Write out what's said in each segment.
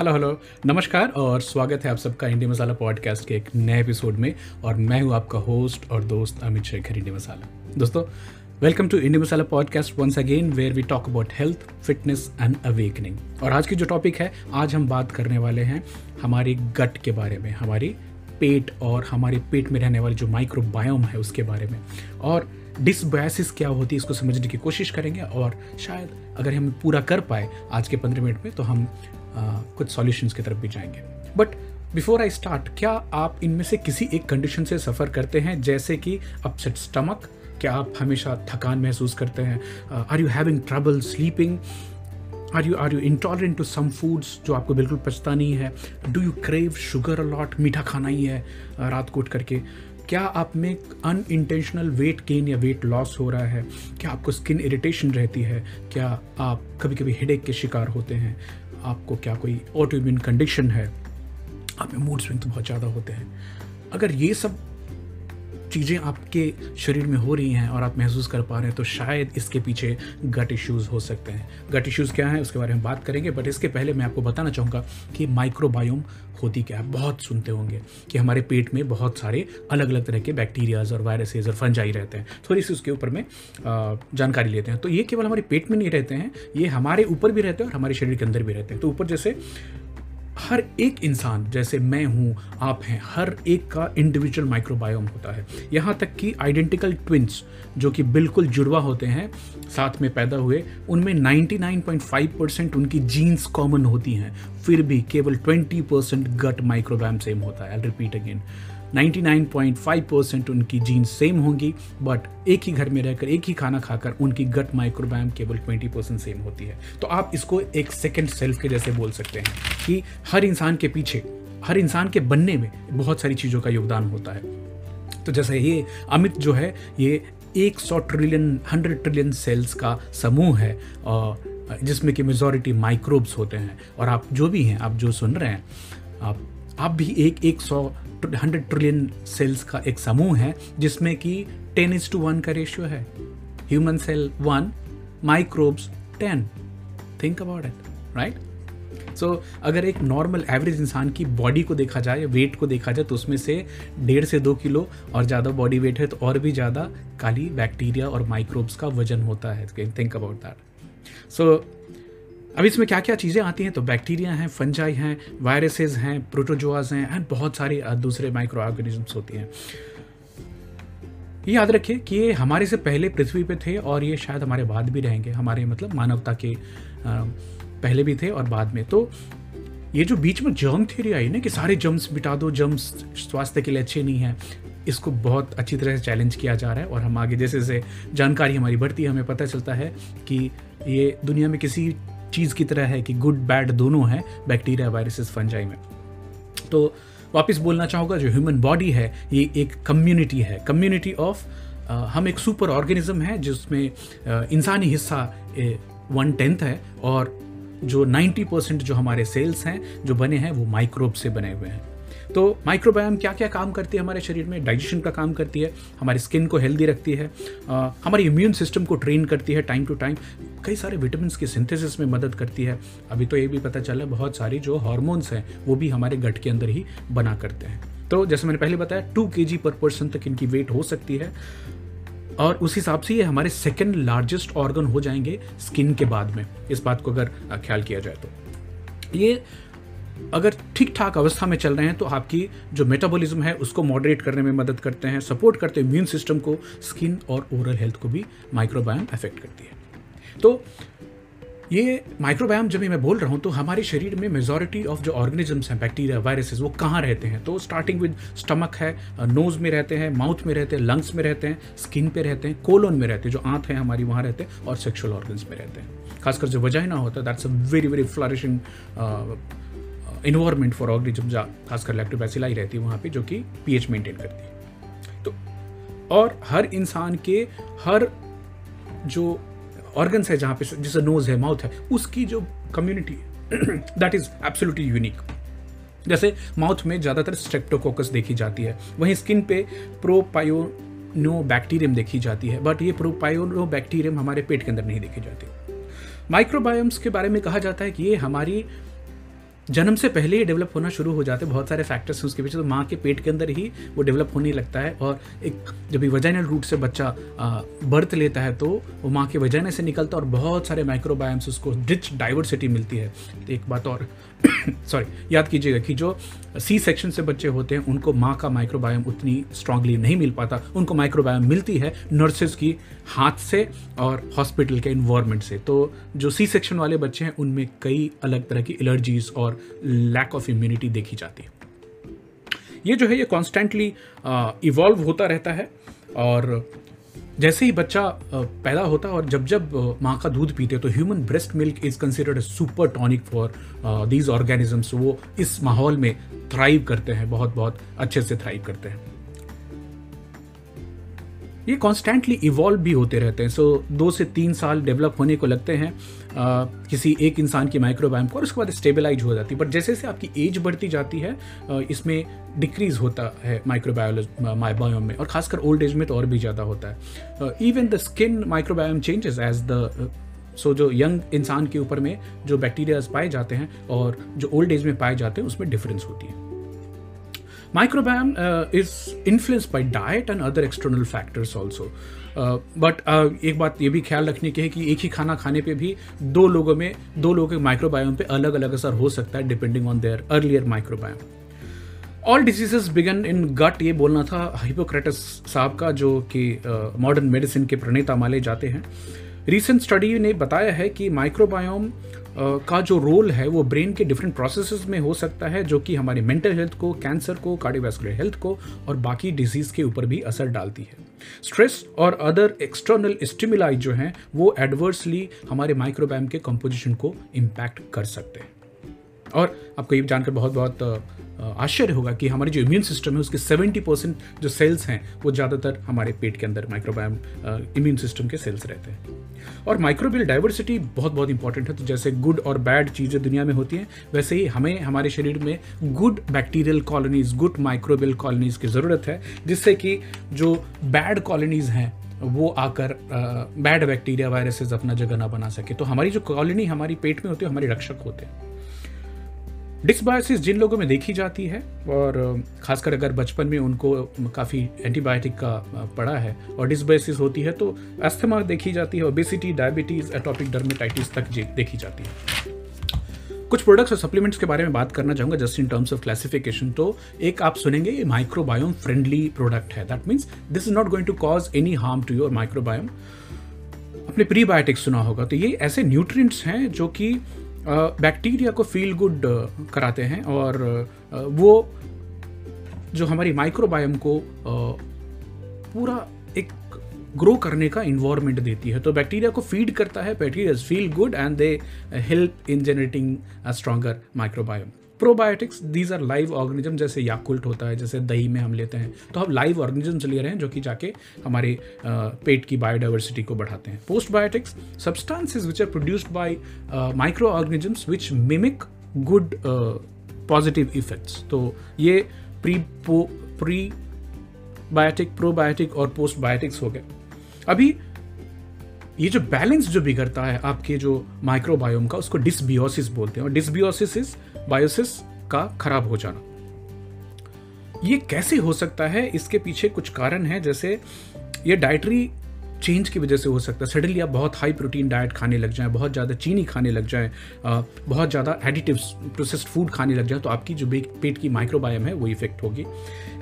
Hello hello नमस्कार और स्वागत है आप सबका इंडिया मसाला पॉडकास्ट के एक नए एपिसोड में और मैं हूँ आपका होस्ट और दोस्त अमित शेखर, इंडिया मसाला। दोस्तों welcome to India Masala podcast once again where we talk about health fitness and awakening और आज की जो टॉपिक है, आज हम बात करने वाले हैं हमारी गट के बारे में, हमारी पेट और हमारे पेट में रहने वाले जो माइक्रोबायोम है उसके बारे में। और डिसबायसिस क्या होती है, इसको समझने की कोशिश करेंगे और शायद अगर हम पूरा कर पाए आज के पंद्रह मिनट में तो हम कुछ सॉल्यूशंस की तरफ़ भी जाएँगे। बट बिफोर आई स्टार्ट क्या आप इनमें से किसी एक कंडीशन से सफ़र करते हैं? जैसे कि अपसेट स्टमक क्या आप हमेशा थकान महसूस करते हैं? Are you having trouble sleeping are you are you intolerant to some foods जो आपको बिल्कुल पचता नहीं है? Do you crave sugar a lot मीठा खाना ही है रात को उठ करके। क्या आप में अन इंटेंशनल वेट गेन या वेट लॉस हो रहा है? क्या आपको स्किन इरिटेशन रहती है? क्या आप कभी कभी हेडेक के शिकार होते हैं? आपको क्या कोई ऑटोइम्यून कंडीशन है? आप में मूड स्विंग तो बहुत ज़्यादा होते हैं। अगर ये सब चीज़ें आपके शरीर में हो रही हैं और आप महसूस कर पा रहे हैं तो शायद इसके पीछे गट इश्यूज़ हो सकते हैं। गट इश्यूज़ क्या हैं, उसके बारे में बात करेंगे बट इसके पहले मैं आपको बताना चाहूँगा कि माइक्रोबायोम होती क्या है। बहुत सुनते होंगे कि हमारे पेट में बहुत सारे अलग अलग तरह के बैक्टीरियाज और वायरसेज और फंजाई रहते हैं। थोड़ी सी उसके ऊपर में जानकारी लेते हैं। तो ये केवल हमारे पेट में नहीं रहते हैं, ये हमारे ऊपर भी रहते हैं और हमारे शरीर के अंदर भी रहते हैं। तो ऊपर जैसे हर एक इंसान, जैसे मैं हूँ, आप हैं, हर एक का इंडिविजुअल माइक्रोबायोम होता है। यहाँ तक कि आइडेंटिकल ट्विंस जो कि बिल्कुल जुड़वा होते हैं, साथ में पैदा हुए, उनमें 99.5 परसेंट उनकी जीन्स कॉमन होती हैं। फिर भी केवल 20 परसेंट गट माइक्रोबायोम सेम होता है। आई रिपीट अगेन 99.5 परसेंट उनकी जीन सेम होंगी बट एक ही घर में रहकर, एक ही खाना खाकर उनकी गट माइक्रोबायोम केवल 20 परसेंट सेम होती है। तो आप इसको एक सेकेंड सेल्फ के जैसे बोल सकते हैं कि हर इंसान के पीछे, हर इंसान के बनने में बहुत सारी चीज़ों का योगदान होता है। तो जैसे ये अमित जो है, ये 100 ट्रिलियन 100 ट्रिलियन सेल्स का समूह है जिसमें कि मेजॉरिटी माइक्रोब्स होते हैं। और आप जो भी हैं, आप जो सुन रहे हैं, आप आप भी एक एक सौ हंड्रेड ट्रिलियन सेल्स का एक समूह है, जिसमें कि टेन इज़ टू वन का रेशियो है। Human cell one microbes ten think about it right so अगर एक नॉर्मल एवरेज इंसान की बॉडी को देखा जाए वेट को देखा जाए तो उसमें से डेढ़ से दो किलो और ज़्यादा बॉडी वेट है तो और भी ज़्यादा काली बैक्टीरिया और माइक्रोब्स का वज़न होता है। थिंक अबाउट दैट सो अब इसमें क्या क्या चीज़ें आती हैं? तो बैक्टीरिया हैं, फंजाई हैं, वायरसेस हैं प्रोटोजोआज हैं एंड बहुत सारे दूसरे माइक्रो ऑर्गेनिजम्स होती हैं। ये याद रखिए कि ये हमारे से पहले पृथ्वी पे थे और ये शायद हमारे बाद भी रहेंगे, हमारे मतलब मानवता के पहले भी थे और बाद में। तो ये जो बीच में जर्म थ्योरी आई ना कि सारे जर्म्स बिटा दो जर्म्स स्वास्थ्य के लिए अच्छे नहीं हैं, इसको बहुत अच्छी तरह से चैलेंज किया जा रहा है और हम आगे जैसे जैसे जानकारी हमारी बढ़ती है, हमें पता चलता है कि ये दुनिया में किसी चीज़ की तरह है कि गुड बैड दोनों हैं बैक्टीरिया वायरसेस फंजाई में। तो वापस बोलना चाहूँगा, जो ह्यूमन बॉडी है, ये एक कम्युनिटी है। कम्युनिटी ऑफ़ हम एक सुपर ऑर्गेनिज्म है, जिसमें इंसानी हिस्सा वन टेंथ है, और जो 90 परसेंट जो हमारे सेल्स हैं, जो बने हैं, वो माइक्रोब से बने हुए हैं। तो माइक्रोबायोम क्या क्या काम करती है हमारे शरीर में? डाइजेशन का काम करती है, हमारी स्किन को हेल्दी रखती है हमारे इम्यून सिस्टम को ट्रेन करती है टाइम टू टाइम कई सारे विटामिन की सिंथेसिस में मदद करती है। अभी तो ये भी पता चला, बहुत सारी जो हॉर्मोन्स हैं, वो भी हमारे गट के अंदर ही बना करते हैं। तो जैसे मैंने पहले बताया टू के पर पर्सन तक इनकी वेट हो सकती है और उस हिसाब से ये हमारे सेकेंड लार्जेस्ट ऑर्गन हो जाएँगे स्किन के बाद में। इस बात को अगर ख्याल किया जाए तो। ये अगर ठीक ठाक अवस्था में चल रहे हैं तो आपकी जो मेटाबॉलिज्म है, उसको मॉडरेट करने में मदद करते हैं सपोर्ट करते हैं इम्यून सिस्टम को स्किन और ओरल हेल्थ को भी माइक्रोबायोम अफेक्ट करती है। तो ये माइक्रोबायोम जब मैं बोल रहा हूँ तो हमारे शरीर में मेजोरिटी ऑफ़ जो ऑर्गेनिजम्स हैं बैक्टीरिया वायरसेस वो कहाँ रहते हैं? तो स्टार्टिंग विद स्टमक है नोज़ में रहते हैं माउथ में रहते हैं लंग्स में रहते हैं स्किन पे रहते हैं कोलोन में रहते हैं, जो आंत है हमारी, वहाँ रहते हैं, और सेक्शुअल ऑर्गन्स में रहते हैं। खासकर जो वजाइना होता है that's a very very flourishing environment for organism खासकर लैक्टोबैसिलाई रहती है वहाँ पे जो कि पीएच मेंटेन करती है। तो और हर इंसान के हर जो ऑर्गन्स है जहाँ पे जैसे नोज़ है माउथ है, उसकी जो community that is absolutely unique जैसे माउथ में ज़्यादातर स्ट्रेप्टोकोकस देखी जाती है, वहीं स्किन पे प्रोपायोनो बैक्टीरियम देखी जाती है बट ये प्रोपायोनो बैक्टीरियम हमारे पेट के अंदर नहीं देखी जाती। माइक्रोबायोम्स के बारे में कहा जाता है कि ये हमारी जन्म से पहले ही डेवलप होना शुरू हो जाते हैं बहुत सारे फैक्टर्स हैं उसके पीछे तो माँ के पेट के अंदर ही वो डेवलप होने लगता है और एक जब वजाइनल रूट से बच्चा बर्थ लेता है तो वो माँ के वजाइना से निकलता है और बहुत सारे माइक्रोबायम्स उसको रिच डाइवर्सिटी मिलती है। एक बात और सॉरी याद कीजिएगा कि जो सी सेक्शन से बच्चे होते हैं, उनको माँ का माइक्रोबायोम उतनी स्ट्रांगली नहीं मिल पाता। उनको माइक्रोबायोम मिलती है नर्सेज की हाथ से और हॉस्पिटल के इन्वायरमेंट से। तो जो सी सेक्शन वाले बच्चे हैं, उनमें कई अलग तरह की एलर्जीज और लैक ऑफ़ इम्यूनिटी देखी जाती है। ये जो है, ये कॉन्स्टेंटली इवॉल्व होता रहता है और जैसे ही बच्चा पैदा होता है और जब जब माँ का दूध पीते तो human breast milk is considered super tonic for these organisms वो इस माहौल में थ्राइव करते हैं बहुत बहुत अच्छे से थ्राइव करते हैं। ये कॉन्स्टेंटली इवॉल्व भी होते रहते हैं। सो so, दो से तीन साल डेवलप होने को लगते हैं आ, किसी एक इंसान की माइक्रोबायोम को और उसके बाद स्टेबलाइज हो जाती है। बट जैसे जैसे आपकी एज बढ़ती जाती है इसमें डिक्रीज होता है माइक्रोबायोलॉज माइबायोम में और खासकर ओल्ड एज में तो और भी ज़्यादा होता है। Even the skin microbiome changes age the so जो यंग इंसान के ऊपर में जो बैक्टीरियाज पाए जाते हैं और जो ओल्ड एज में पाए जाते हैं उसमें डिफरेंस होती है। Microbiome uh, is influenced by diet and other external factors also. But uh, uh, एक बात ये भी ख्याल रखने की है कि एक ही खाना खाने पे भी दो लोगों में दो लोगों के माइक्रोबायोम पे अलग अलग असर हो सकता है depending on their earlier microbiome all diseases begin in gut ये बोलना था हिपोक्रेटस साहब का जो कि मॉडर्न uh, मेडिसिन के प्रणेता माने जाते हैं रिसेंट स्टडी ने बताया है कि माइक्रोबायोम का जो रोल है, वो ब्रेन के डिफरेंट प्रोसेस में हो सकता है, जो कि हमारी मेंटल हेल्थ को कैंसर को कार्डियोवैस्कुलर हेल्थ को और बाकी डिज़ीज़ के ऊपर भी असर डालती है। स्ट्रेस और अदर एक्सटर्नल स्टिमुलाई जो हैं, वो एडवर्सली हमारे माइक्रोबायम के कंपोजिशन को इम्पैक्ट कर सकते हैं। और आपको ये जानकर बहुत बहुत आश्चर्य होगा कि हमारी जो इम्यून सिस्टम है, उसके 70 परसेंट जो सेल्स हैं, वो ज़्यादातर हमारे पेट के अंदर माइक्रोबायम इम्यून सिस्टम के सेल्स रहते हैं। और माइक्रोबियल डाइवर्सिटी बहुत बहुत इंपॉर्टेंट है। तो जैसे गुड और बैड चीज़ें दुनिया में होती हैं, वैसे ही हमें, हमारे शरीर में good bacterial colonies good microbial colonies की ज़रूरत है, जिससे कि जो बैड कॉलोनीज हैं, वो आकर बैड बैक्टीरिया वायरसेस अपना जगह ना बना सके। तो हमारी जो कॉलोनी हमारी पेट में होती है, हमारे रक्षक होते हैं। डिस्बायोसिस जिन लोगों में देखी जाती है, और खासकर अगर बचपन में उनको काफ़ी एंटीबायोटिक का पड़ा है, और डिस्बायोसिस होती है तो अस्थमा देखी जाती है, ओबेसिटी, डायबिटीज़, एटॉपिक डर्मेटाइटिस तक देखी जाती है। कुछ प्रोडक्ट्स और सप्लीमेंट्स के बारे में बात करना चाहूँगा, just in terms of classification तो एक आप सुनेंगे, ये माइक्रोबायोम फ्रेंडली प्रोडक्ट है। That means this is not going to cause any harm to your microbiome अपने प्रीबायोटिक्स सुना होगा तो ये ऐसे न्यूट्रिएंट्स हैं जो कि बैक्टीरिया को फील गुड कराते हैं और वो जो हमारी माइक्रोबायम को पूरा एक ग्रो करने का इन्वायरमेंट देती है। तो बैक्टीरिया को फ़ीड करता है bacteria feel good and they help in generating a stronger microbiome probiotics these are live organism जैसे याकुल्ट होता है, जैसे दही में हम लेते हैं। तो हम लाइव ऑर्गेनिजम्स ले रहे हैं जो कि जाके हमारे पेट की बायोडाइवर्सिटी को बढ़ाते हैं। Postbiotics substances which are produced by microorganisms which mimic good positive effects तो ये प्री प्री बायोटिक प्रोबायोटिक और पोस्ट बायोटिक्स हो गए। अभी ये जो बैलेंस जो बिगड़ता है, आपके जो माइक्रोबायोम का, उसको डिसबियोसिस बोलते हैं। और डिसबियोसिस इज़ बायोसिस का खराब हो जाना। ये कैसे हो सकता है? इसके पीछे कुछ कारण है, जैसे ये डाइटरी चेंज की वजह से हो सकता है। सडनली आप बहुत हाई प्रोटीन डाइट खाने लग जाएँ, बहुत ज़्यादा चीनी खाने लग जाएँ बहुत ज़्यादा एडिटिव्स प्रोसेस्ड फ़ूड खाने लग जाएँ तो आपकी जो पेट की माइक्रोबायम है, वो इफ़ेक्ट होगी।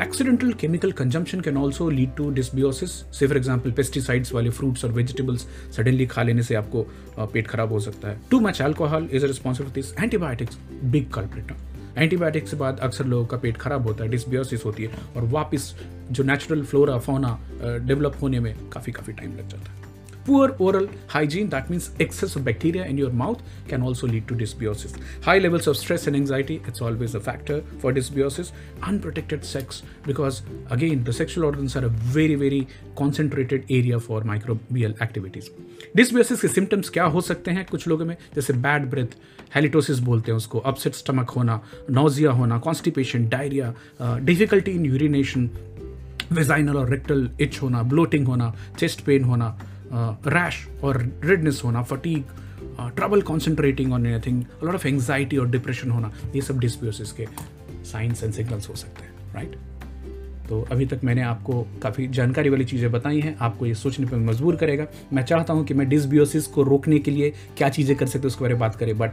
Accidental chemical consumption can also lead to dysbiosis से फॉर एग्ज़ाम्पल पेस्टिसाइड्स वाले फ्रूट्स और वेजिटेबल्स सडनली खा लेने से आपको पेट खराब हो सकता है। Too much alcohol is responsible this antibiotics big culprit antibiotics के बाद अक्सर लोगों का पेट खराब होता है डिसबियोसिस होती है और वापस जो नेचुरल फ्लोरा फोना डेवलप होने में काफ़ी काफ़ी टाइम लग जाता है। Poor oral hygiene that means excess of bacteria in your mouth can also lead to dysbiosis high levels of stress and anxiety it's always a factor for dysbiosis unprotected sex because again the sexual organs are a very very concentrated area for microbial activities dysbiosis के symptoms क्या हो सकते हैं कुछ लोगों में? जैसे bad breath halitosis बोलते हैं उसको अपसेट स्टमक होना नोजिया होना constipation diarrhoea difficulty in urination vaginal और रेक्टल इच होना ब्लोटिंग होना चेस्ट पेन होना रैश और रेडनेस होना fatigue trouble concentrating on anything lot of anxiety और डिप्रेशन होना ये सब डिस्बियोसिस के साइंस एंड सिग्नल्स हो सकते हैं राइट तो अभी तक मैंने आपको काफ़ी जानकारी वाली चीज़ें बताई हैं, आपको ये सोचने पर मजबूर करेगा। मैं चाहता हूँ कि मैं डिसबियोसिस को रोकने के लिए क्या चीज़ें कर सकते उसके बारे में बात करें but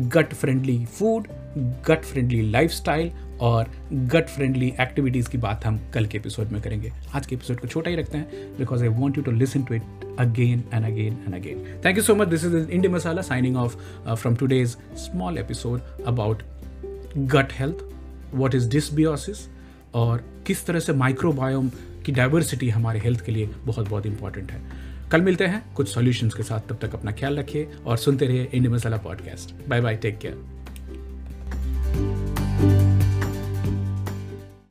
gut friendly food gut friendly lifestyle और गट फ्रेंडली एक्टिविटीज़ की बात हम कल के एपिसोड में करेंगे। आज के एपिसोड को छोटा ही रखते हैं because I want you to listen to it again and again and again thank you so much this is India Masala signing off from today's small episode about gut health what is dysbiosis और किस तरह से microbiome की diversity हमारे health के लिए बहुत बहुत इंपॉर्टेंट है। कल मिलते हैं कुछ सॉल्यूशंस के साथ। तब तक अपना ख्याल रखिए और सुनते रहिए India Masala podcast bye bye take care